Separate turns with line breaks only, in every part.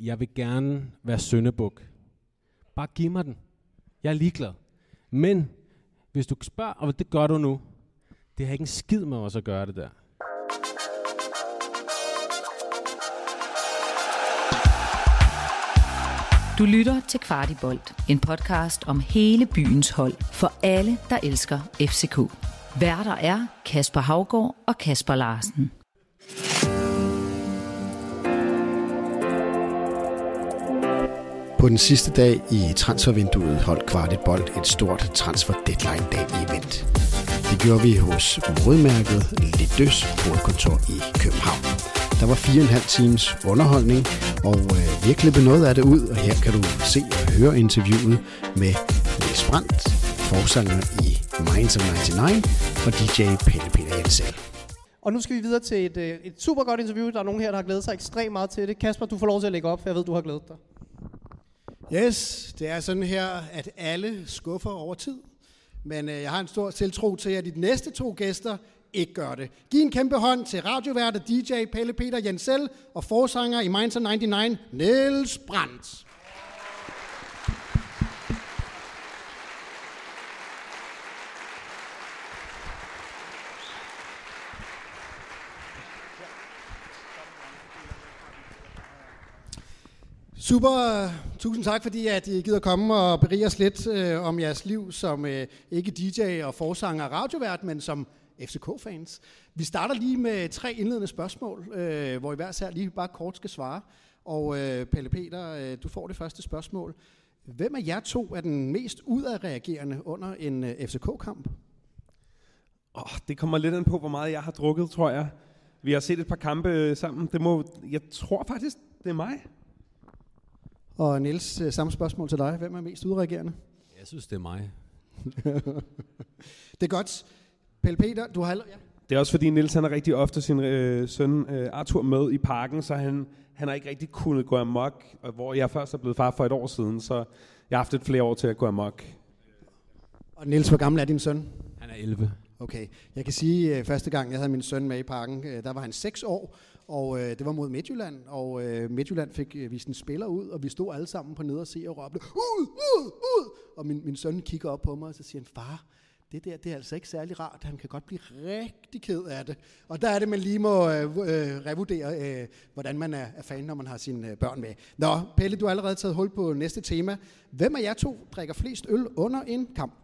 jeg vil gerne være søndebuk. Bare giv mig den. Jeg er ligeglad. Men hvis du spørger, og det gør du nu, det har ikke en skid med os at gøre det der.
Du lytter til Kvartibolt, en podcast om hele byens hold for alle, der elsker FCK. Værter er Kasper Havgård og Kasper Larsen.
På den sidste dag i transfervinduet holdt Kvartet Bold et stort transfer deadline dag event. Det gjorde vi hos modmærket Lidøs hovedkontor i København. Der var fire og en halv times underholdning, og øh, vi har klippet noget af det ud, og her kan du se og høre interviewet med Niels Brandt, forsanger i Minds of 99 og DJ Pelle Peter Jensel.
Og nu skal vi videre til et, øh, et super godt interview. Der er nogen her, der har glædet sig ekstremt meget til det. Kasper, du får lov til at lægge op, for jeg ved, du har glædet dig.
Yes, det er sådan her, at alle skuffer over tid. Men øh, jeg har en stor tiltro til, at de næste to gæster ikke gør det. Giv en kæmpe hånd til radiovært og DJ Pelle Peter Jensel og forsanger i Minds 99, Niels Brandt. Super. Tusind tak, fordi at I gider komme og berige os lidt øh, om jeres liv som øh, ikke DJ og forsanger og radiovært, men som FCK-fans. Vi starter lige med tre indledende spørgsmål, øh, hvor I hver sær lige bare kort skal svare. Og øh, Pelle Peter, øh, du får det første spørgsmål. Hvem af jer to er den mest udadreagerende under en øh, FCK-kamp?
Oh, det kommer lidt an på, hvor meget jeg har drukket, tror jeg. Vi har set et par kampe øh, sammen. Det må, jeg tror faktisk, det er mig.
Og Niels, øh, samme spørgsmål til dig. Hvem er mest udreagerende?
Jeg synes, det er mig.
Det er godt. Pelle Peter, du har allerede... Ja.
Det er også fordi Nils han har rigtig ofte sin øh, søn øh, Arthur med i parken, så han, han har ikke rigtig kunnet gå amok, og hvor jeg først er blevet far for et år siden, så jeg har haft lidt flere år til at gå amok.
Og Niels, hvor gammel er din søn?
Han er 11.
Okay, jeg kan sige, at første gang jeg havde min søn med i parken, øh, der var han 6 år, og øh, det var mod Midtjylland, og øh, Midtjylland fik øh, vist en spiller ud, og vi stod alle sammen på nede og se og råbte, ud, ud, ud! Og min, min søn kigger op på mig, og så siger han, far, det der, det er altså ikke særlig rart. Han kan godt blive rigtig ked af det. Og der er det, man lige må øh, øh, revurdere, øh, hvordan man er, er fan, når man har sine øh, børn med. Nå, Pelle, du har allerede taget hul på næste tema. Hvem af jer to drikker flest øl under en kamp?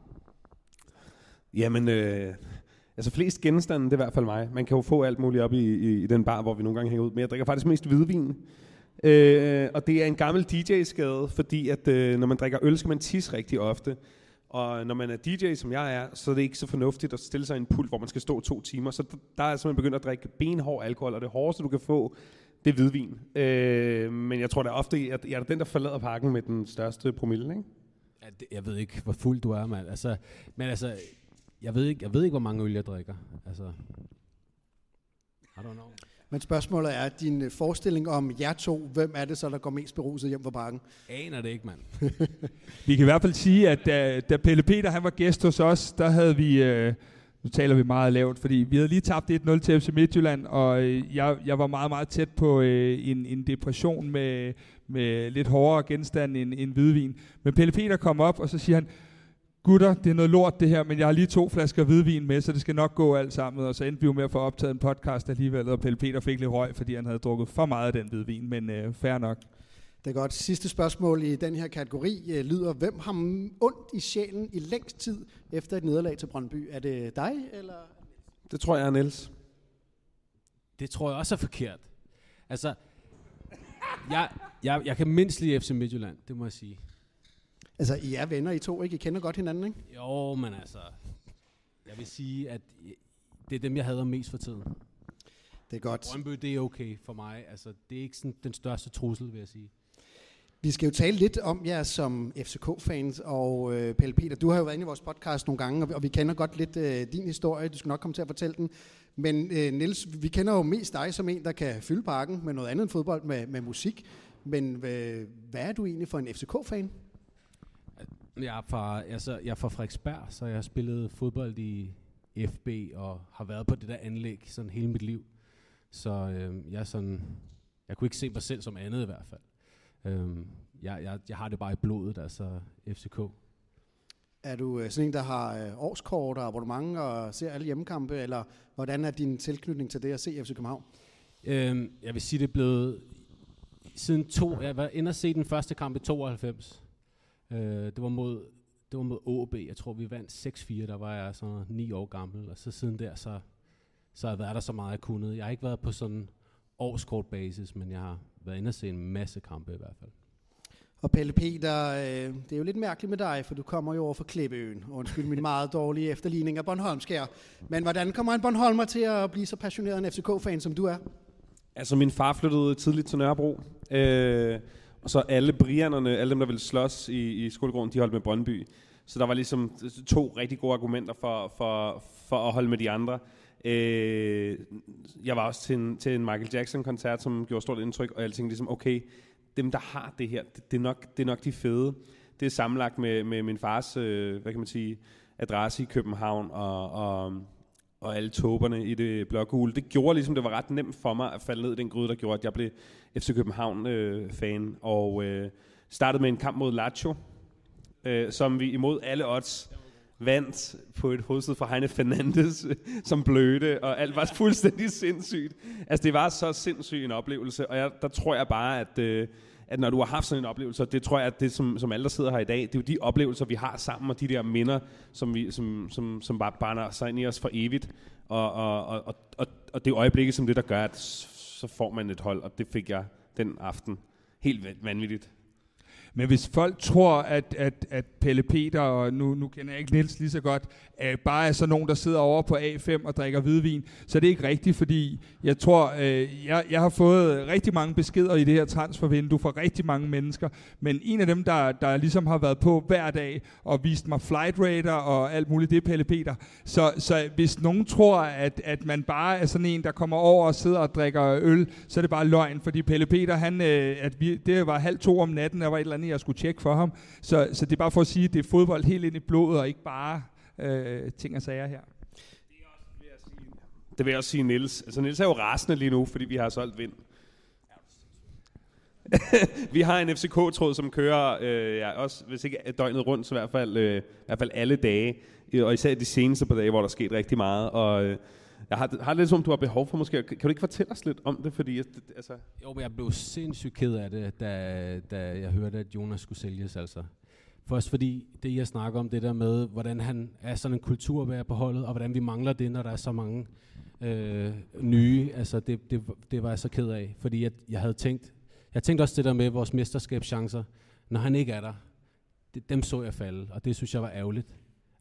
Jamen, øh, altså flest genstande, det er i hvert fald mig. Man kan jo få alt muligt op i, i, i den bar, hvor vi nogle gange hænger ud. Men jeg drikker faktisk mest hvidvin. Øh, og det er en gammel DJ-skade, fordi at øh, når man drikker øl, skal man tisse rigtig ofte. Og når man er DJ, som jeg er, så er det ikke så fornuftigt at stille sig i en pult, hvor man skal stå to timer. Så der er simpelthen begyndt at drikke benhård alkohol, og det hårdeste, du kan få, det er hvidvin. Øh, men jeg tror da ofte, at jeg er den, der forlader parken med den største promille, ikke?
Ja, jeg ved ikke, hvor fuld du er, mand. Altså, men altså, jeg ved, ikke, jeg ved ikke, hvor mange øl jeg drikker. Altså, I don't know.
Men spørgsmålet er, din øh, forestilling om jer to, hvem er det så, der går mest beruset hjem fra parken?
Aner det ikke, mand.
Vi kan i hvert fald sige, at da, da Pelle Peter han var gæst hos os, der havde vi, øh, nu taler vi meget lavt, fordi vi havde lige tabt 1-0 til FC Midtjylland, og øh, jeg, jeg var meget, meget tæt på øh, en, en depression med, med lidt hårdere genstand end, end hvidvin. Men Pelle Peter kom op, og så siger han, gutter, det er noget lort det her, men jeg har lige to flasker hvidvin med, så det skal nok gå alt sammen. Og så endte vi jo med at få optaget en podcast alligevel, og Pelle Peter fik lidt røg, fordi han havde drukket for meget af den hvidvin, men øh, fair nok.
Det er godt. Sidste spørgsmål i den her kategori øh, lyder, hvem har ondt i sjælen i længst tid efter et nederlag til Brøndby? Er det dig, eller?
Det tror jeg er Niels.
Det tror jeg også er forkert. Altså, jeg, jeg, jeg kan mindst lide FC Midtjylland, det må jeg sige.
Altså, I er venner, I to, ikke? I kender godt hinanden, ikke?
Jo, men altså, jeg vil sige, at det er dem, jeg hader mest for tiden.
Det er godt.
Brøndby, det er okay for mig. Altså, det er ikke sådan den største trussel, vil jeg sige.
Vi skal jo tale lidt om jer som FCK-fans, og øh, Pelle Peter, du har jo været inde i vores podcast nogle gange, og vi, og vi kender godt lidt øh, din historie, du skal nok komme til at fortælle den. Men øh, Niels, vi kender jo mest dig som en, der kan fylde parken med noget andet end fodbold, med, med musik. Men øh, hvad er du egentlig for en FCK-fan?
Jeg er fra, altså, jeg er fra Frederiksberg, så jeg har spillet fodbold i FB og har været på det der anlæg sådan hele mit liv. Så øh, jeg er sådan, jeg kunne ikke se mig selv som andet i hvert fald. Øhm, jeg, jeg, jeg har det bare i blodet, altså FCK.
Er du øh, sådan en, der har øh, årskort og abonnement og ser alle hjemmekampe, eller hvordan er din tilknytning til det at se FC København?
Øhm, jeg vil sige, det er blevet siden to. Jeg var inde og se den første kamp i 92. Øh, det var mod det var mod OB. Jeg tror, vi vandt 6-4. Der var jeg så 9 år gammel. Og så siden der, så, så har jeg været der så meget, jeg kunne. Jeg har ikke været på sådan årskort basis, men jeg har været inde og se en masse kampe i hvert fald.
Og Pelle Peter, øh, det er jo lidt mærkeligt med dig, for du kommer jo over fra Klippeøen. Undskyld min meget dårlige efterligning af Bornholmskær. Men hvordan kommer en Bornholmer til at blive så passioneret en FCK-fan, som du er?
Altså, min far flyttede tidligt til Nørrebro. Øh, så alle brianerne, alle dem, der ville slås i, i skolegården, de holdt med Brøndby. Så der var ligesom to rigtig gode argumenter for, for, for at holde med de andre. Øh, jeg var også til en, til en Michael Jackson-koncert, som gjorde stort indtryk, og jeg tænkte ligesom, okay, dem, der har det her, det, det, er, nok, det er nok de fede. Det er sammenlagt med, med min fars, øh, hvad kan man sige, adresse i København, og, og, og alle tåberne i det blågule. Det gjorde ligesom, det var ret nemt for mig at falde ned i den gryde, der gjorde, at jeg blev FC København-fan. Øh, og øh, startede med en kamp mod Lazio, øh, som vi imod alle odds vandt på et hovedsted fra Heine Fernandes som bløde, og alt var fuldstændig sindssygt. Altså, det var så sindssyg en oplevelse, og jeg, der tror jeg bare, at, øh, at når du har haft sådan en oplevelse, og det tror jeg, at det, som, som alle, der sidder her i dag, det er jo de oplevelser, vi har sammen, og de der minder, som, vi, som, som, som bare barner sig ind i os for evigt, og, og, og, og, og det øjeblik, som det, der gør, at så får man et hold, og det fik jeg den aften. Helt vanvittigt.
Men hvis folk tror, at, at, at Pelle Peter, og nu, nu kender jeg ikke Niels lige så godt, øh, bare er sådan nogen, der sidder over på A5 og drikker hvidvin, så er det ikke rigtigt, fordi jeg tror, øh, jeg, jeg har fået rigtig mange beskeder i det her transfervindue fra rigtig mange mennesker, men en af dem, der, der ligesom har været på hver dag og vist mig flight radar og alt muligt, det er Pelle Peter. Så, så hvis nogen tror, at, at man bare er sådan en, der kommer over og sidder og drikker øl, så er det bare løgn, fordi Pelle Peter, han, øh, at vi, det var halv to om natten, der var et eller andet, jeg skulle tjekke for ham. Så, så det er bare for at sige, at det er fodbold helt ind i blodet, og ikke bare øh, ting og sager her.
Det vil jeg også sige, Nils. Altså, Nils er jo rasende lige nu, fordi vi har solgt vind. vi har en FCK-tråd, som kører, øh, ja, også, hvis ikke døgnet rundt, så i hvert fald, øh, i hvert fald alle dage. Og især de seneste par dage, hvor der er sket rigtig meget. Og øh, jeg har, har det lidt som, du har behov for måske. Kan du ikke fortælle os lidt om det? Fordi, altså...
Jo, men jeg blev sindssygt ked af det, da, da jeg hørte, at Jonas skulle sælges. Altså. Først fordi det, jeg snakker om, det der med, hvordan han er sådan en kulturvær på holdet, og hvordan vi mangler det, når der er så mange øh, nye. Altså, det, det, det var jeg så ked af, fordi jeg, jeg havde tænkt, jeg tænkte også det der med vores mesterskabschancer, når han ikke er der, det, dem så jeg falde, og det synes jeg var ærgerligt.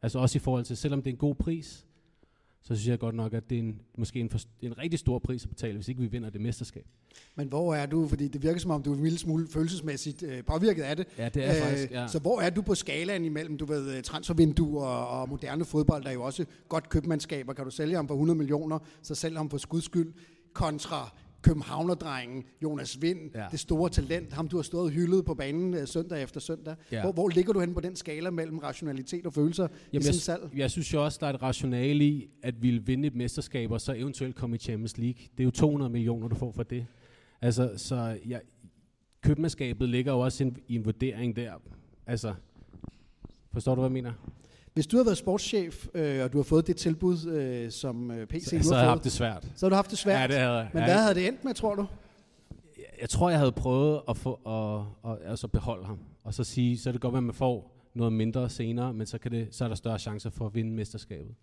Altså også i forhold til, selvom det er en god pris, så synes jeg godt nok, at det er en, måske en, for, en rigtig stor pris at betale, hvis ikke vi vinder det mesterskab.
Men hvor er du, fordi det virker som om, du er en lille smule følelsesmæssigt øh, påvirket af det.
Ja, det er øh, faktisk, ja.
Så hvor er du på skalaen imellem, du ved, øh, transfervindue og, og moderne fodbold, der er jo også godt købmandskaber. Kan du sælge ham for 100 millioner, så sælge ham for skudskyld, kontra københavnerdrengen, Jonas Vind, ja. det store talent, ham du har stået hyldet på banen uh, søndag efter søndag. Ja. Hvor, hvor ligger du hen på den skala mellem rationalitet og følelser Jamen, i
jeg,
salg?
Jeg synes jo også, der er et rationale i, at vi vil vinde et mesterskab, og så eventuelt komme i Champions League. Det er jo 200 millioner, du får for det. Altså, så ja, købmandskabet ligger jo også en, i en vurdering der. Altså, forstår du, hvad jeg mener?
Hvis du har været sportschef, øh, og du har fået det tilbud, øh, som øh, PC
så,
nu
så
har
jeg haft det svært.
Så har du haft det svært.
Ja, det havde jeg.
Men
ja,
hvad havde det endt med, tror du?
Jeg, jeg tror, jeg havde prøvet at, få, at, at altså beholde ham. Og så sige, så er det godt, at man får noget mindre senere, men så, kan det, så er der større chancer for at vinde mesterskabet.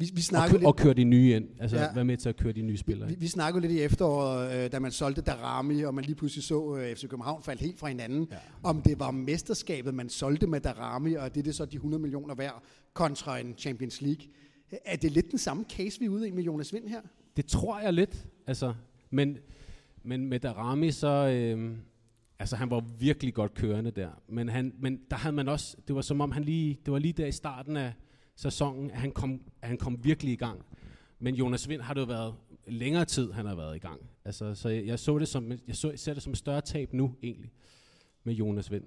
Vi, vi
og, lidt, og køre de nye ind. Altså ja. være med til at køre de nye spillere
Vi, vi snakkede lidt i efteråret, øh, da man solgte Darami, og man lige pludselig så øh, FC København faldt helt fra hinanden. Ja. Om det var mesterskabet, man solgte med Darami, og det er det så de 100 millioner værd, kontra en Champions League. Er det lidt den samme case, vi er ude i med Jonas Vind her?
Det tror jeg lidt. Altså, men, men med Darami, så... Øh, altså, han var virkelig godt kørende der. Men, han, men der havde man også... Det var som om, han lige... Det var lige der i starten af sæsonen, at han kom, at han kom virkelig i gang. Men Jonas Vind har det jo været længere tid, han har været i gang. Altså, så jeg, jeg så det som, jeg så, ser det som et større tab nu, egentlig, med Jonas Vind.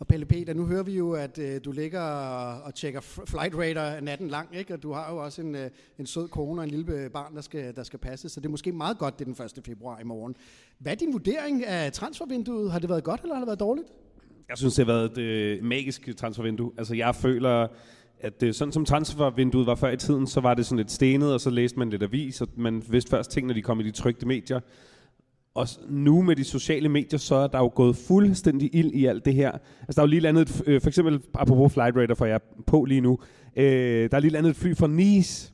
Og Pelle Peter, nu hører vi jo, at øh, du ligger og, tjekker flight radar natten lang, ikke? og du har jo også en, øh, en sød kone og en lille barn, der skal, der skal passe, så det er måske meget godt, det er den 1. februar i morgen. Hvad er din vurdering af transfervinduet? Har det været godt, eller har det været dårligt?
Jeg synes, det har været et øh, magisk transfervindue. Altså, jeg føler, at det, sådan som transfervinduet var før i tiden, så var det sådan lidt stenet, og så læste man lidt avis, og man vidste først ting, når de kom i de trygte medier. Og nu med de sociale medier, så er der jo gået fuldstændig ild i alt det her. Altså, der er jo lige landet, øh, for eksempel, apropos flight radar, for jeg er på lige nu, øh, der er lige landet et fly fra Nice,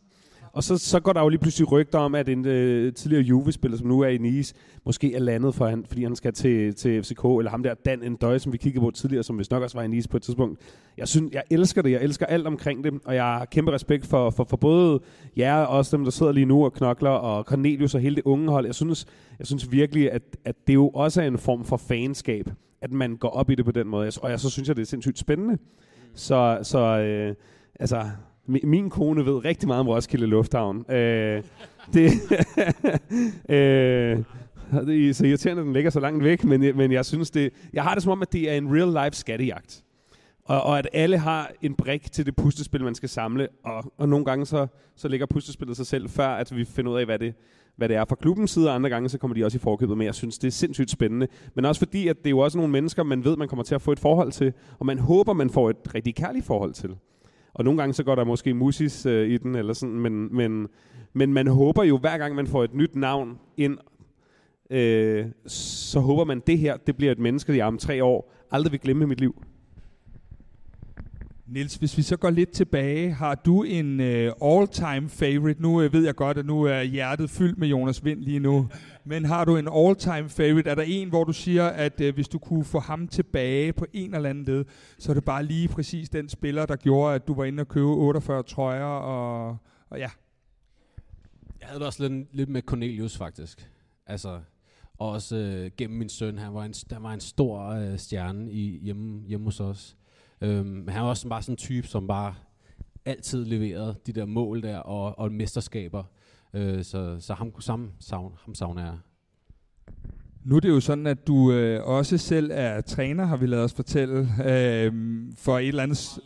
og så, så går der jo lige pludselig rygter om, at en øh, tidligere Juve-spiller, som nu er i Nice, måske er landet, for han, fordi han skal til, til FCK, eller ham der Dan Ndøj, som vi kiggede på tidligere, som vist nok også var i Nice på et tidspunkt. Jeg, synes, jeg elsker det, jeg elsker alt omkring det, og jeg har kæmpe respekt for, for, for både jer og også dem, der sidder lige nu og knokler, og Cornelius og hele det unge hold. Jeg synes, jeg synes virkelig, at, at det jo også er en form for fanskab, at man går op i det på den måde. Og jeg, så synes jeg, det er sindssygt spændende. Så, så øh, altså, min kone ved rigtig meget om Roskilde Lufthavn. Øh, det, øh, det er så irriterende, at den ligger så langt væk, men, men jeg synes det, jeg har det som om, at det er en real life skattejagt. Og, og at alle har en brik til det puslespil, man skal samle, og, og nogle gange så, så ligger puslespillet sig selv, før at vi finder ud af, hvad det, hvad det er fra klubbens side, og andre gange så kommer de også i forkøbet med. Jeg synes, det er sindssygt spændende. Men også fordi, at det er jo også nogle mennesker, man ved, man kommer til at få et forhold til, og man håber, man får et rigtig kærligt forhold til. Og nogle gange så går der måske musis øh, i den, eller sådan, men, men, men man håber jo, hver gang man får et nyt navn ind, øh, så håber man, det her, det bliver et menneske, jeg om tre år aldrig vil glemme i mit liv.
Nils, hvis vi så går lidt tilbage, har du en uh, all-time favorite? Nu uh, ved jeg godt, at nu er hjertet fyldt med Jonas Vind lige nu. Men har du en all-time favorite? Er der en, hvor du siger, at uh, hvis du kunne få ham tilbage på en eller anden led, så er det bare lige præcis den spiller, der gjorde, at du var inde og købe 48 trøjer og, og ja.
Jeg havde det også lidt, lidt med Cornelius, faktisk. Altså, og også øh, gennem min søn. Han var en, han var en stor øh, stjerne i, hjemme, hjemme hos os. Øhm, men han var også bare sådan en type, som bare altid leverede de der mål der og, og mesterskaber. Øh, så så ham, ham, savn, ham savner jeg.
Nu er det jo sådan, at du øh, også selv er træner, har vi lavet os fortælle, øh, for et eller andet...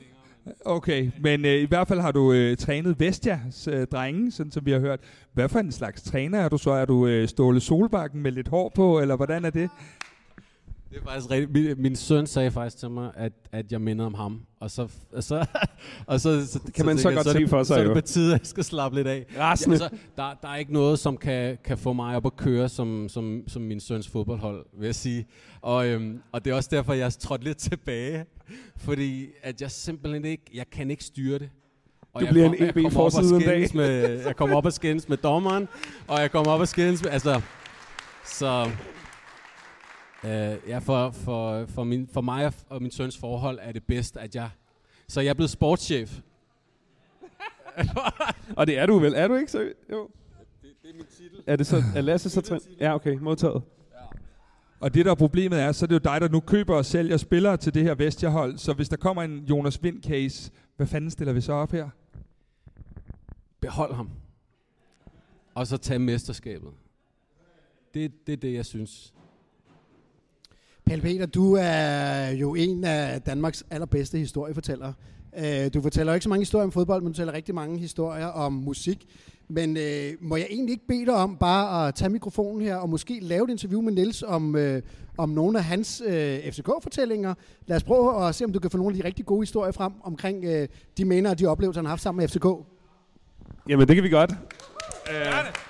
Okay, men øh, i hvert fald har du øh, trænet Vestjas øh, drenge, sådan som vi har hørt. Hvad for en slags træner er du så? Er du øh, Ståle Solbakken med lidt hår på, eller hvordan er det?
Det er faktisk rigtigt. Min, min søn sagde faktisk til mig, at, at jeg minder om ham. Og så, og så, og så, så
kan man så
jeg,
godt se
det,
for sig,
Så er det på tide, at jeg skal slappe lidt af.
Rasende.
altså, der, der er ikke noget, som kan, kan få mig op at køre som, som, som min søns fodboldhold, vil jeg sige. Og, øhm, og det er også derfor, jeg er trådt lidt tilbage. Fordi at jeg simpelthen ikke, jeg kan ikke styre det. Og jeg
bliver
kom-
en
op og
EB-forside en dag.
Med, jeg kommer op og skændes med dommeren, og jeg kommer op og skændes med, altså, så øh, ja, for, for, for, min, for mig og- og min søns forhold er det bedst, at jeg, så jeg er blevet sportschef.
Og det er du vel, er du ikke så? Jo. Det, det er min titel. Er det så, er Lasse så træn? Ja, okay, modtaget.
Og det der er problemet er, så er det jo dig, der nu køber og sælger spillere til det her Vestia-hold. Så hvis der kommer en Jonas Vind-case, hvad fanden stiller vi så op her?
Behold ham. Og så tage mesterskabet. Det, det er det, jeg synes.
Pelle Peter, du er jo en af Danmarks allerbedste historiefortællere. Øh, Du fortæller jo ikke så mange historier om fodbold, men du fortæller rigtig mange historier om musik. Men øh, må jeg egentlig ikke bede dig om bare at tage mikrofonen her og måske lave et interview med Niels om, øh, om nogle af hans øh, FCK-fortællinger? Lad os prøve at se, om du kan få nogle af de rigtig gode historier frem omkring øh, de minder og de oplevelser, han har haft sammen med FCK.
Jamen, det kan vi godt. Øh,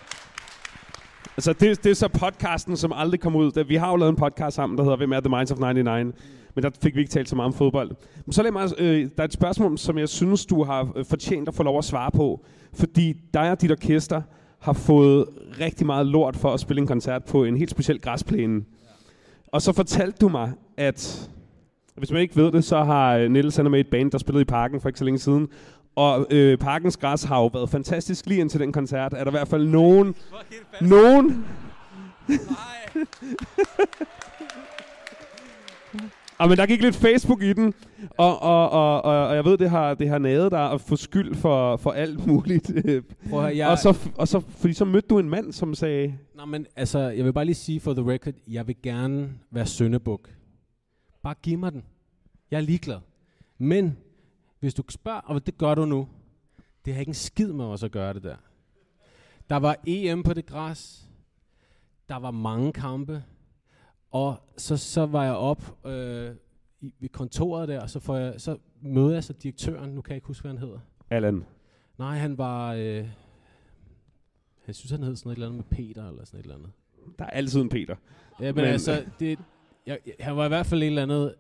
altså, det, det er så podcasten, som aldrig kom ud. Vi har jo lavet en podcast sammen, der hedder Hvem er The Minds of 99? Men der fik vi ikke talt så meget om fodbold. Men så lad mig, øh, der er et spørgsmål, som jeg synes, du har øh, fortjent at få lov at svare på. Fordi dig og dit orkester har fået rigtig meget lort for at spille en koncert på en helt speciel græsplæne. Og så fortalte du mig, at hvis man ikke ved det, så har øh, Niels han er med i et band, der spillede i parken for ikke så længe siden. Og øh, parkens græs har jo været fantastisk lige indtil den koncert. Er der i hvert fald nogen... Nogen... Og men der gik lidt Facebook i den, og, og, og, og, og jeg ved, det har, det har naget dig at få skyld for, for alt muligt.
Prøv at høre, jeg,
og, så, og så, fordi så mødte du en mand, som sagde,
Nå, men altså, jeg vil bare lige sige for the record, jeg vil gerne være søndebuk. Bare giv mig den. Jeg er ligeglad. Men hvis du spørger, og det gør du nu, det har ikke en skid med os at gøre det der. Der var EM på det græs. Der var mange kampe. Og så, så var jeg op øh, i, ved kontoret der, og så, får jeg, så møder jeg så direktøren. Nu kan jeg ikke huske, hvad han hedder.
Allan.
Nej, han var... Øh, jeg synes, han hed sådan et eller andet med Peter, eller sådan et eller andet.
Der er altid en Peter.
Ja, men,
Men-
men altså, det, jeg, jeg, han var i hvert fald et eller andet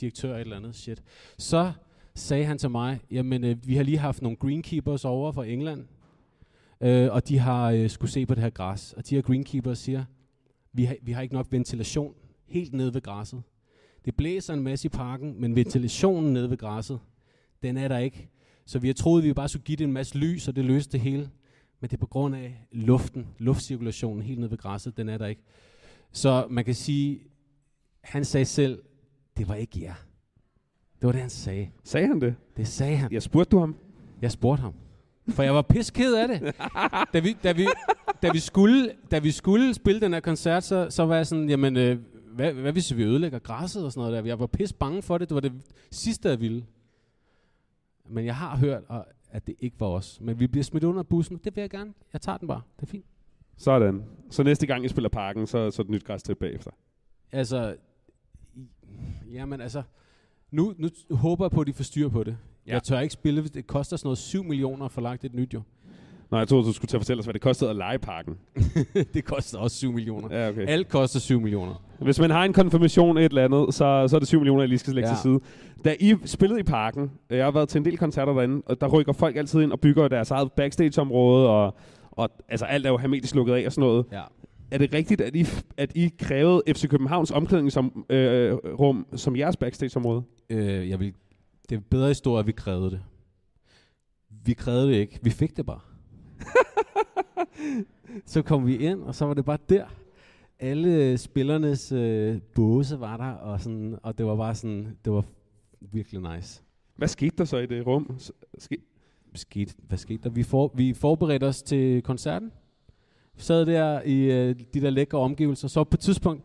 direktør et eller andet shit. Så sagde han til mig, jamen øh, vi har lige haft nogle greenkeepers over fra England, øh, og de har øh, skulle se på det her græs. Og de her greenkeepers siger, vi har, vi har ikke nok ventilation helt nede ved græsset. Det blæser en masse i parken, men ventilationen nede ved græsset, den er der ikke. Så vi har troet, at vi bare skulle give det en masse lys, og det løste det hele. Men det er på grund af luften, luftcirkulationen helt nede ved græsset, den er der ikke. Så man kan sige, han sagde selv, det var ikke jer. Det var det, han sagde.
Sagde han det?
Det sagde han.
Jeg spurgte du ham?
Jeg spurgte ham. For jeg var pisked af det. Da vi, da, vi, da, vi skulle, da vi skulle spille den her koncert, så, så var jeg sådan, jamen, øh, hvad, hvad hvis vi ødelægger græsset og sådan noget der? Jeg var pis bange for det. Det var det sidste, jeg ville. Men jeg har hørt, og- at det ikke var os. Men vi bliver smidt under bussen. Det vil jeg gerne. Jeg tager den bare. Det er fint.
Sådan. Så næste gang I spiller parken, så, så er det nyt græstrip bagefter.
Altså, jamen altså, nu, nu håber jeg på, at de får styr på det.
Ja.
Jeg tør ikke spille, hvis det koster sådan noget 7 millioner at få lagt et nyt jo.
Nå, jeg troede, du skulle til at fortælle os, hvad det kostede at lege parken.
det koster også 7 millioner.
Ja, okay.
Alt koster 7 millioner.
Hvis man har en konfirmation et eller andet, så, så er det 7 millioner, jeg lige skal lægge. Ja. til side. Da I spillede i parken, jeg har været til en del koncerter derinde, og der rykker folk altid ind og bygger deres eget backstage-område, og, og altså alt er jo hermetisk lukket af og sådan noget.
Ja.
Er det rigtigt, at I, at I krævede FC Københavns omklædningsrum øh, rum som jeres backstage-område?
Øh, jeg vil, det er bedre historie, at vi krævede det. Vi krævede det ikke. Vi fik det bare. så kom vi ind, og så var det bare der. Alle spillernes øh, båse var der, og, sådan, og det var bare sådan, det var virkelig nice.
Hvad skete der så i det rum? Ske,
skete, hvad skete der? Vi, for, vi forberedte os til koncerten. Vi sad der i øh, de der lækre omgivelser. Så på et tidspunkt,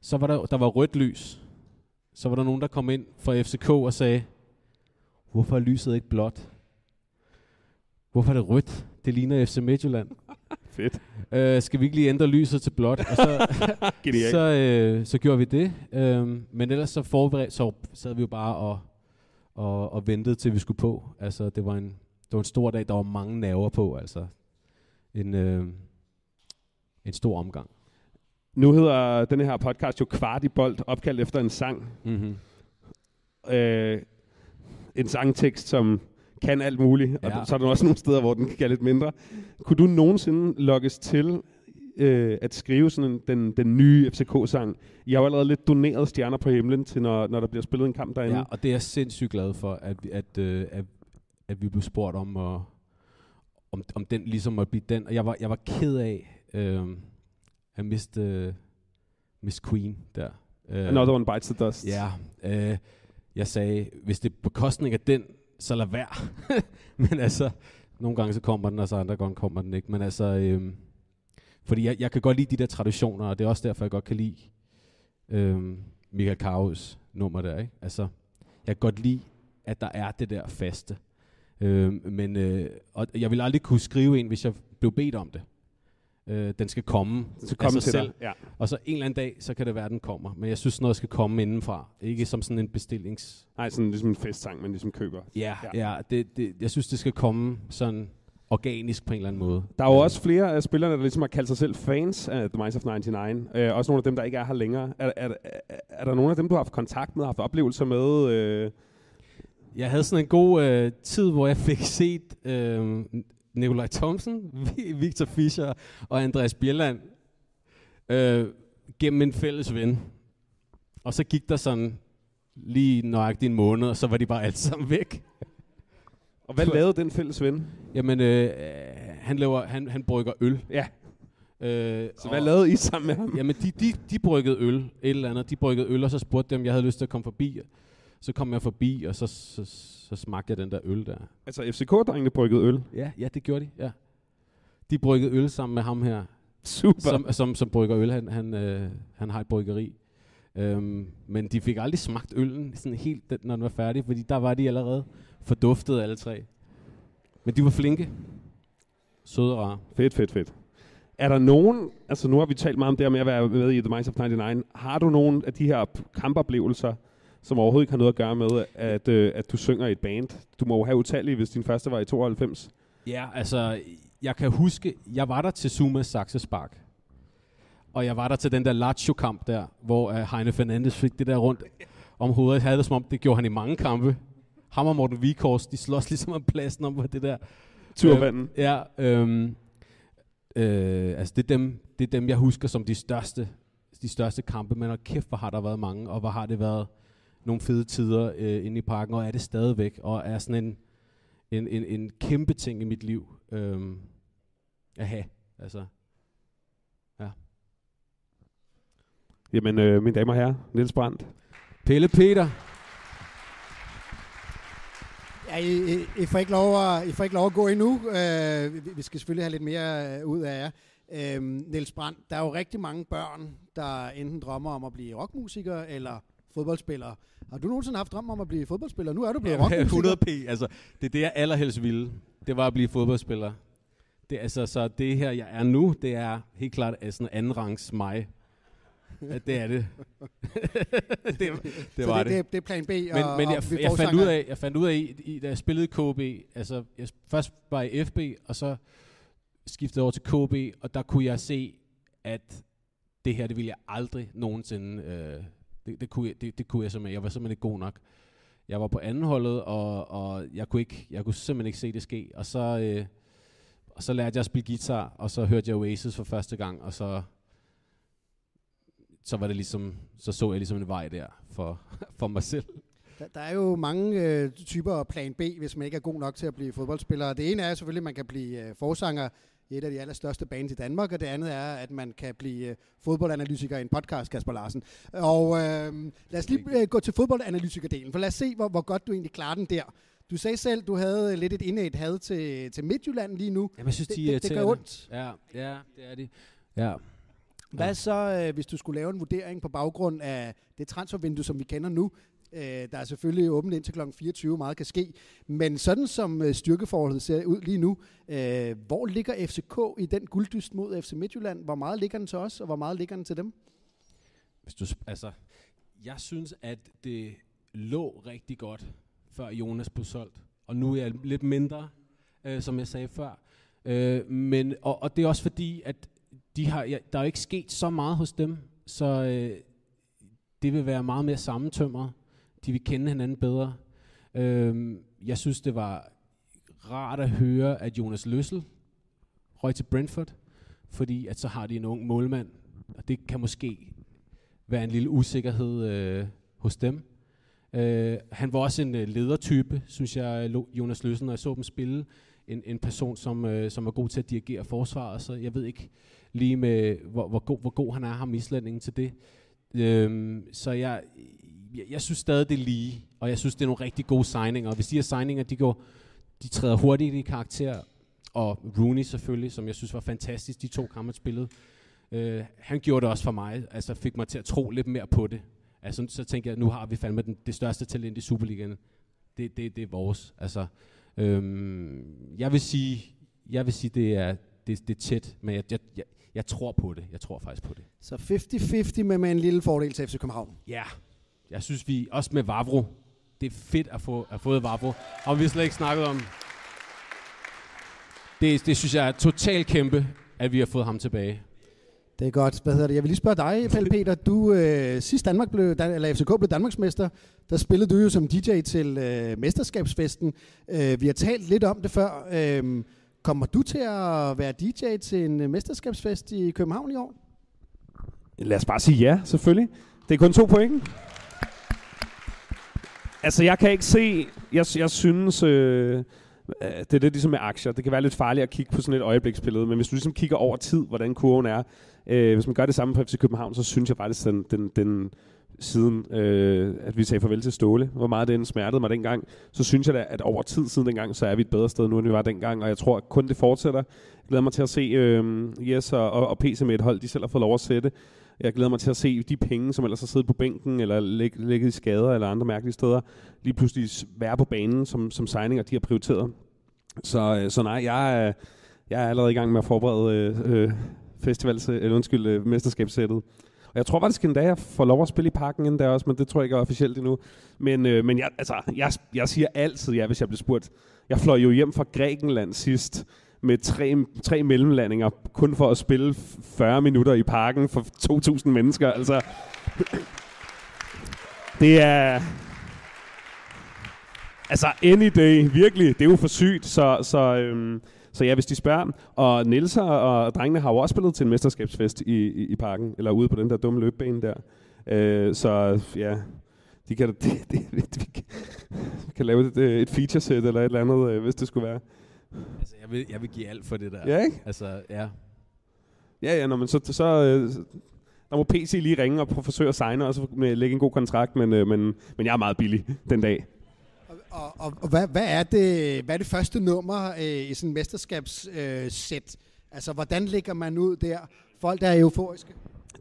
så var der, der var rødt lys. Så var der nogen, der kom ind fra FCK og sagde, hvorfor er lyset ikke blåt? Hvorfor er det rødt? Det ligner FC Midtjylland.
fedt.
Øh, skal vi ikke lige ændre lyset til blåt? Og så, så, øh, så gjorde vi det. Øhm, men ellers så, forbered, så sad vi jo bare og, og, og ventede til vi skulle på. Altså det var en, det var en stor dag, der var mange nerver på. Altså en, øh, en stor omgang.
Nu hedder den her podcast jo Kvart i bold, opkaldt efter en sang.
Mm-hmm.
øh, en sangtekst, som kan alt muligt, og
Ja.
så er der også nogle steder, hvor den kan lidt mindre. Kunne du nogensinde lokkes til øh, at skrive sådan en, den, den nye FCK-sang? I har jo allerede lidt doneret stjerner på himlen til, når, når der bliver spillet en kamp derinde.
Ja, og det er jeg sindssygt glad for, at, at, øh, at, at vi blev spurgt om, at, om, om den ligesom måtte blive den. Og jeg var, jeg var ked af øh, at miste øh, Miss Queen der. Øh,
Another one bites the dust.
Ja, øh, jeg sagde, hvis det er på kostning af den, så lad være. Men altså, nogle gange så kommer den, og så andre gange kommer den ikke. Men altså, øh, fordi jeg, jeg kan godt lide de der traditioner, og det er også derfor, jeg godt kan lide øh, Michael Karos nummer der, ikke? Altså, jeg kan godt lide, at der er det der faste. Øh, men, øh, og jeg vil aldrig kunne skrive en, hvis jeg blev bedt om det. Øh, den skal komme
Det skal komme
af sig
til
selv.
dig. Ja.
Og så en eller anden dag, så kan det være, at den kommer. Men jeg synes, noget skal komme indenfra. Ikke som sådan en bestillings...
Nej, sådan ligesom en festsang, man ligesom køber.
Ja,
Ja.
ja. det, det, jeg synes, det skal komme sådan organisk på en eller anden måde.
Der er jo også flere af spillerne, der ligesom har kaldt sig selv fans af The Minds of 99. Øh, også nogle af dem, der ikke er her længere. Er, er, er, er der nogle af dem, du har haft kontakt med, haft oplevelser med? Øh?
Jeg havde sådan en god øh, tid, hvor jeg fik set øh, Nikolaj Thomsen, Vi- Victor Fischer og Andreas Bjelland øh, gennem en fælles ven. Og så gik der sådan lige nøjagtigt en måned, og så var de bare alle sammen væk.
Og hvad lavede den fælles ven?
Jamen, øh, han, laver, han, han brygger øl.
Ja,
Øh,
så hvad lavede I sammen med ham?
Jamen, de, de, de bryggede øl, et eller andet. De bryggede øl, og så spurgte dem, jeg havde lyst til at komme forbi. Så kom jeg forbi, og så, så, så smagte jeg den der øl der.
Altså FCK-drengene bryggede øl.
Ja, ja, det gjorde de, ja. De bryggede øl sammen med ham her,
Super.
som, som, som brygger øl. Han, han, øh, han har et bryggeri. Øhm, men de fik aldrig smagt øllen sådan helt, den- når den var færdig, fordi der var de allerede forduftet alle tre. Men de var flinke. Søde og rare.
Fedt, fedt, fedt. Er der nogen, altså nu har vi talt meget om det her med at være med i The Minds of 99. Har du nogen af de her kampoplevelser, som overhovedet ikke har noget at gøre med, at, øh, at du synger i et band? Du må jo have utallige, hvis din første var i 92.
Ja, altså, jeg kan huske, jeg var der til Zuma Saxe Spark. Og jeg var der til den der Lazio-kamp der, hvor uh, Heine Fernandes fik det der rundt om hovedet. Jeg havde det som om, det gjorde han i mange kampe. Ham og Morten Vikors, de slås ligesom om pladsen om det der.
Turvanden.
Øh, ja, øhm, øh, altså det er, dem, det er dem, jeg husker som de største, de største kampe. Men og kæft, hvor har der været mange, og hvor har det været nogle fede tider øh, inde i parken, og er det stadigvæk, og er sådan en, en, en, en kæmpe ting i mit liv øhm, at have. Altså,
Jamen, øh, mine damer og herrer, Niels Brandt.
Pelle Peter,
Ja, I, I, I, får ikke lov at, I får ikke lov at gå endnu. Øh, vi, vi skal selvfølgelig have lidt mere øh, ud af jer. Øh, Niels Brandt, der er jo rigtig mange børn, der enten drømmer om at blive rockmusiker eller fodboldspiller. Har du nogensinde haft drøm om at blive fodboldspiller? Nu er du blevet rockmusiker.
100 p. Altså, det er det, jeg allerhelst ville. Det var at blive fodboldspiller. Det, altså, så det her, jeg er nu, det er helt klart sådan anden rangs mig. Ja, det er det. det, det
så
var
det,
det.
det, det er plan B.
Men,
og,
men
og
jeg, jeg, fandt ud af, jeg fandt ud af, i, da jeg spillede KB, altså jeg først var i FB, og så skiftede over til KB, og der kunne jeg se, at det her, det ville jeg aldrig nogensinde, øh, det, det, kunne jeg, det, det kunne jeg simpelthen, jeg var simpelthen ikke god nok. Jeg var på anden holdet, og, og jeg, kunne ikke, jeg kunne simpelthen ikke se det ske, og så, øh, og så lærte jeg at spille guitar, og så hørte jeg Oasis for første gang, og så, så var det ligesom, så så jeg ligesom en vej der for, for mig selv.
Der, der er jo mange øh, typer af plan B, hvis man ikke er god nok til at blive fodboldspiller. Det ene er selvfølgelig, at man kan blive øh, forsanger i et af de allerstørste bands i Danmark, og det andet er, at man kan blive øh, fodboldanalytiker i en podcast, Kasper Larsen. Og øh, lad os lige øh, gå til fodboldanalytikerdelen, for lad os se, hvor, hvor godt du egentlig klarer den der. Du sagde selv, du havde lidt et indædt had til, til Midtjylland lige nu.
Jamen, jeg synes,
Det,
de er
det, det gør ondt.
Ja, ja, det er de. Ja.
Hvad så, øh, hvis du skulle lave en vurdering på baggrund af det transfervindue, som vi kender nu? Øh, der er selvfølgelig åbent indtil kl. 24, meget kan ske. Men sådan som øh, styrkeforholdet ser ud lige nu, øh, hvor ligger FCK i den gulddyst mod FC Midtjylland? Hvor meget ligger den til os, og hvor meget ligger den til dem?
Hvis du, altså, jeg synes, at det lå rigtig godt, før Jonas blev solgt. Og nu er jeg lidt mindre, øh, som jeg sagde før. Øh, men, og, og det er også fordi, at de har, ja, der er jo ikke sket så meget hos dem, så øh, det vil være meget mere sammentømret. De vil kende hinanden bedre. Øhm, jeg synes, det var rart at høre, at Jonas Løssel røg til Brentford, fordi at så har de en ung målmand, og det kan måske være en lille usikkerhed øh, hos dem. Øh, han var også en øh, ledertype, synes jeg, Jonas Løssel, når jeg så dem spille. En, en person, som, øh, som er god til at dirigere forsvaret, så jeg ved ikke lige med, hvor, hvor, god, hvor god han er, ham islændingen til det. Øhm, så jeg, jeg, jeg synes stadig, det er lige, og jeg synes, det er nogle rigtig gode signinger. Og hvis de her signinger, de, går, de træder hurtigt i karakter, og Rooney selvfølgelig, som jeg synes var fantastisk, de to kampe spillede, Øh, han gjorde det også for mig, altså fik mig til at tro lidt mere på det. Altså, så tænkte jeg, nu har vi fandme den, det største talent i Superligaen. Det, det, det er vores. Altså, øhm, jeg vil sige, jeg vil sige, det er, det, det er tæt, men jeg, jeg, jeg, jeg tror på det. Jeg tror faktisk på det.
Så 50-50 med, med en lille fordel til FC København.
Ja, jeg synes vi, også med Vavro, det er fedt at få at fået Vavro. Og vi har slet ikke snakket om, det, det synes jeg er totalt kæmpe, at vi har fået ham tilbage.
Det er godt. Hvad hedder det? Jeg vil lige spørge dig, Pelle Peter. Du, øh, sidst Danmark blev, Dan- eller FCK blev Danmarksmester, der spillede du jo som DJ til øh, mesterskabsfesten. Øh, vi har talt lidt om det før. Øh, kommer du til at være DJ til en øh, mesterskabsfest i København i år?
Lad os bare sige ja, selvfølgelig. Det er kun to point. Altså, jeg kan ikke se... Jeg, jeg synes... Øh, øh, det er lidt ligesom med aktier. Det kan være lidt farligt at kigge på sådan et øjebliksbillede, men hvis du ligesom kigger over tid, hvordan kurven er, øh, hvis man gør det samme på FC København, så synes jeg faktisk, den, den, den siden, øh, at vi sagde farvel til Ståle, hvor meget den smertede mig dengang, så synes jeg da, at over tid siden dengang, så er vi et bedre sted nu, end vi var dengang, og jeg tror, at kun det fortsætter. Jeg glæder mig til at se øh, Jes og, og, og PC med et hold, de selv har fået lov at sætte. Jeg glæder mig til at se de penge, som ellers har siddet på bænken, eller lig, ligget i skader, eller andre mærkelige steder, lige pludselig være på banen som, som signinger, de har prioriteret. Så, øh, så nej, jeg jeg er allerede i gang med at forberede øh, øh festivals, eller undskyld, øh, mesterskabssættet. Og jeg tror faktisk endda, jeg får lov at spille i parken endda der også, men det tror jeg ikke er officielt endnu. Men, øh, men jeg, altså, jeg, jeg siger altid ja, hvis jeg bliver spurgt. Jeg fløj jo hjem fra Grækenland sidst med tre, tre mellemlandinger, kun for at spille 40 minutter i parken for 2.000 mennesker. Altså, det er... Altså, any day, virkelig. Det er jo for sygt, så, så, øhm, så ja, hvis de spørger. Og Niels og drengene har jo også spillet til en mesterskabsfest i, i, i parken, eller ude på den der dumme løbebane der. Øh, så ja, de kan, de, de, de, de, de kan lave et, øh, et feature set eller et eller andet, øh, hvis det skulle være.
Altså, jeg vil, jeg vil give alt for det der.
Ja, ikke?
Altså, ja.
Ja, ja, når man så, så øh, der må PC lige ringe og forsøge at signe og så med, lægge en god kontrakt, men, øh, men, men jeg er meget billig den dag.
Og, og, og hvad, hvad, er det, hvad er det første nummer øh, i sådan en mesterskabssæt? Øh, altså, hvordan ligger man ud der? Folk, der er euforiske.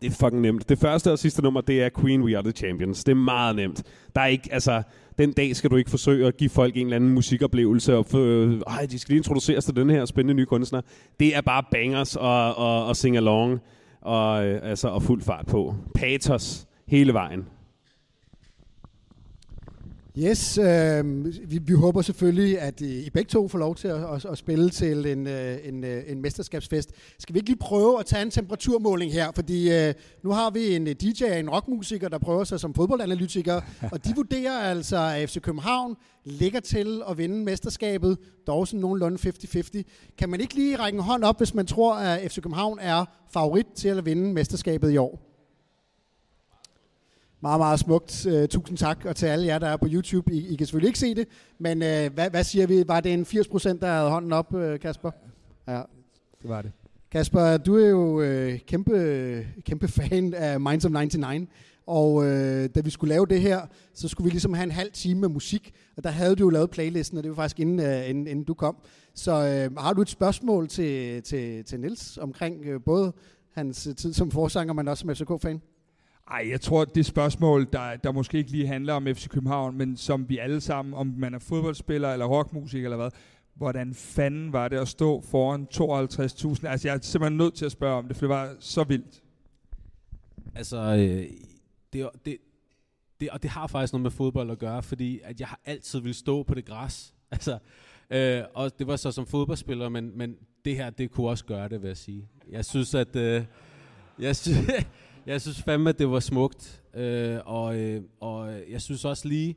Det er fucking nemt. Det første og sidste nummer, det er Queen We Are The Champions. Det er meget nemt. Der er ikke, altså, den dag skal du ikke forsøge at give folk en eller anden musikoplevelse, og øh, ej, de skal lige introduceres til den her spændende nye kunstner. Det er bare bangers og, og, og sing along, og, øh, altså, og fuld fart på. Patos hele vejen.
Yes, øh, vi, vi håber selvfølgelig, at I begge to får lov til at, at, at spille til en, øh, en, øh, en mesterskabsfest. Skal vi ikke lige prøve at tage en temperaturmåling her? Fordi øh, nu har vi en øh, DJ og en rockmusiker, der prøver sig som fodboldanalytiker, og de vurderer altså, at FC København ligger til at vinde mesterskabet, dog sådan nogenlunde 50-50. Kan man ikke lige række en hånd op, hvis man tror, at FC København er favorit til at vinde mesterskabet i år? Meget, meget smukt. Uh, tusind tak, og til alle jer, der er på YouTube. I, I kan selvfølgelig ikke se det, men uh, hvad, hvad siger vi? Var det en 80 procent, der havde hånden op, uh, Kasper?
Ja, det var det.
Kasper, du er jo uh, kæmpe, kæmpe fan af Minds of 99, og uh, da vi skulle lave det her, så skulle vi ligesom have en halv time med musik, og der havde du jo lavet playlisten, og det var faktisk inden, uh, inden, inden du kom. Så uh, har du et spørgsmål til, til, til Nils omkring uh, både hans tid som forsanger, men også som FCK-fan?
Ej, jeg tror, det spørgsmål, der, der måske ikke lige handler om FC København, men som vi alle sammen, om man er fodboldspiller eller rockmusiker eller hvad, hvordan fanden var det at stå foran 52.000? Altså, jeg er simpelthen nødt til at spørge om det, for det var så vildt.
Altså, øh, det, det, det, og det har faktisk noget med fodbold at gøre, fordi at jeg har altid vil stå på det græs. Altså, øh, og det var så som fodboldspiller, men, men det her, det kunne også gøre det, vil jeg sige. Jeg synes, at... Øh, jeg synes, jeg synes fandme, at det var smukt. Øh, og, øh, og jeg synes også lige,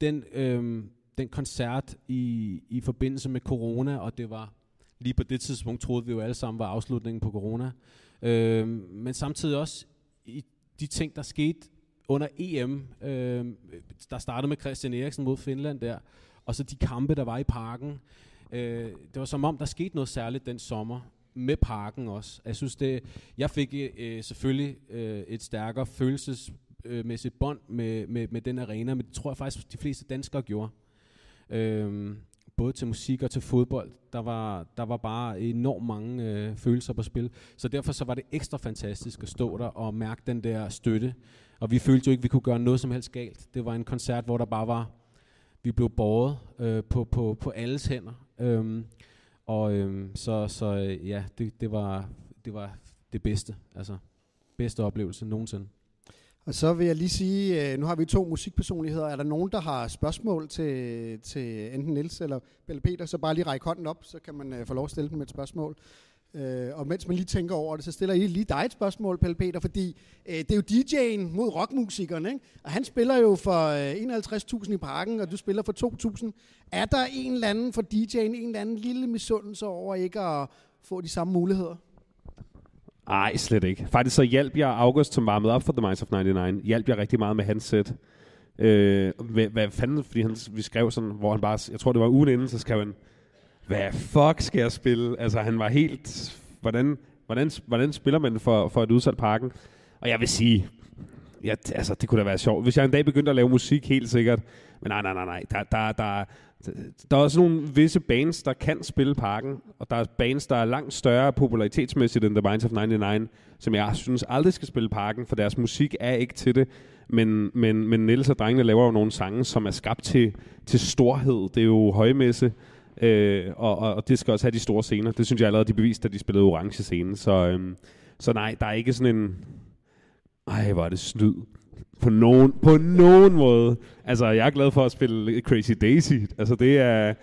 den, øh, den koncert i, i forbindelse med corona, og det var lige på det tidspunkt, troede vi jo alle sammen var afslutningen på corona. Øh, men samtidig også i de ting, der skete under EM, øh, der startede med Christian Eriksen mod Finland der, og så de kampe, der var i parken. Øh, det var som om, der skete noget særligt den sommer med parken også. Jeg synes det, jeg fik øh, selvfølgelig øh, et stærkere følelsesmæssigt bånd med, med, med den arena, men det tror jeg faktisk, de fleste danskere gjorde. Øh, både til musik og til fodbold. Der var, der var bare enormt mange øh, følelser på spil. Så derfor så var det ekstra fantastisk at stå der og mærke den der støtte. Og vi følte jo ikke, at vi kunne gøre noget som helst galt. Det var en koncert, hvor der bare var, vi blev båret øh, på, på, på alles hænder. Øhm, og øhm, så, så øh, ja, det, det, var, det var det bedste, altså bedste oplevelse nogensinde.
Og så vil jeg lige sige, øh, nu har vi to musikpersonligheder. Er der nogen, der har spørgsmål til, til enten Nils eller Pelle Peter, så bare lige række hånden op, så kan man øh, få lov at stille dem et spørgsmål. Øh, og mens man lige tænker over det, så stiller jeg lige dig et spørgsmål, Pelle Peter, fordi øh, det er jo DJ'en mod rockmusikeren, ikke? Og han spiller jo for øh, 51.000 i parken, og du spiller for 2.000. Er der en eller anden for DJ'en, en eller anden lille misundelse over ikke at få de samme muligheder?
Nej, slet ikke. Faktisk så hjalp jeg August, som varmede op for The Minds of 99, hjalp jeg rigtig meget med hans sæt. Øh, hvad, hvad fanden, fordi han, vi skrev sådan, hvor han bare, jeg tror det var ugen inden, så skrev han, hvad fuck skal jeg spille? Altså han var helt, hvordan, hvordan, hvordan spiller man for, for et udsat parken? Og jeg vil sige, Ja, altså, det kunne da være sjovt. Hvis jeg en dag begyndte at lave musik, helt sikkert. Men nej, nej, nej, nej. Der, der, der, der er også nogle visse bands, der kan spille parken, og der er bands, der er langt større popularitetsmæssigt end The Minds of 99, som jeg synes aldrig skal spille parken, for deres musik er ikke til det. Men, men, men Niels og drengene laver jo nogle sange, som er skabt til, til storhed. Det er jo højmesse, øh, og, og, og det skal også have de store scener. Det synes jeg allerede, de beviste, da de spillede orange scene. Så, øhm, så nej, der er ikke sådan en... Ej, hvor er det snyd på nogen, på nogen måde. Altså, jeg er glad for at spille Crazy Daisy. Altså, det er...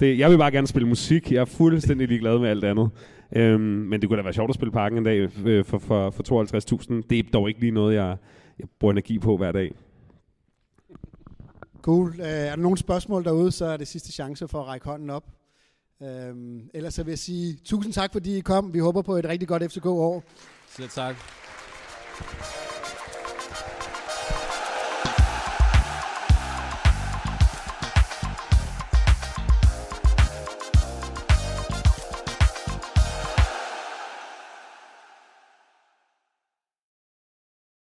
Det, jeg vil bare gerne spille musik. Jeg er fuldstændig ligeglad med alt andet. Øhm, men det kunne da være sjovt at spille parken en dag øh, for, for, for 52.000. Det er dog ikke lige noget, jeg, jeg bruger energi på hver dag.
Cool. Øh, er der nogle spørgsmål derude, så er det sidste chance for at række hånden op. Um, ellers så vil jeg sige tusind tak, fordi I kom. Vi håber på et rigtig godt FCK-år.
Selv tak.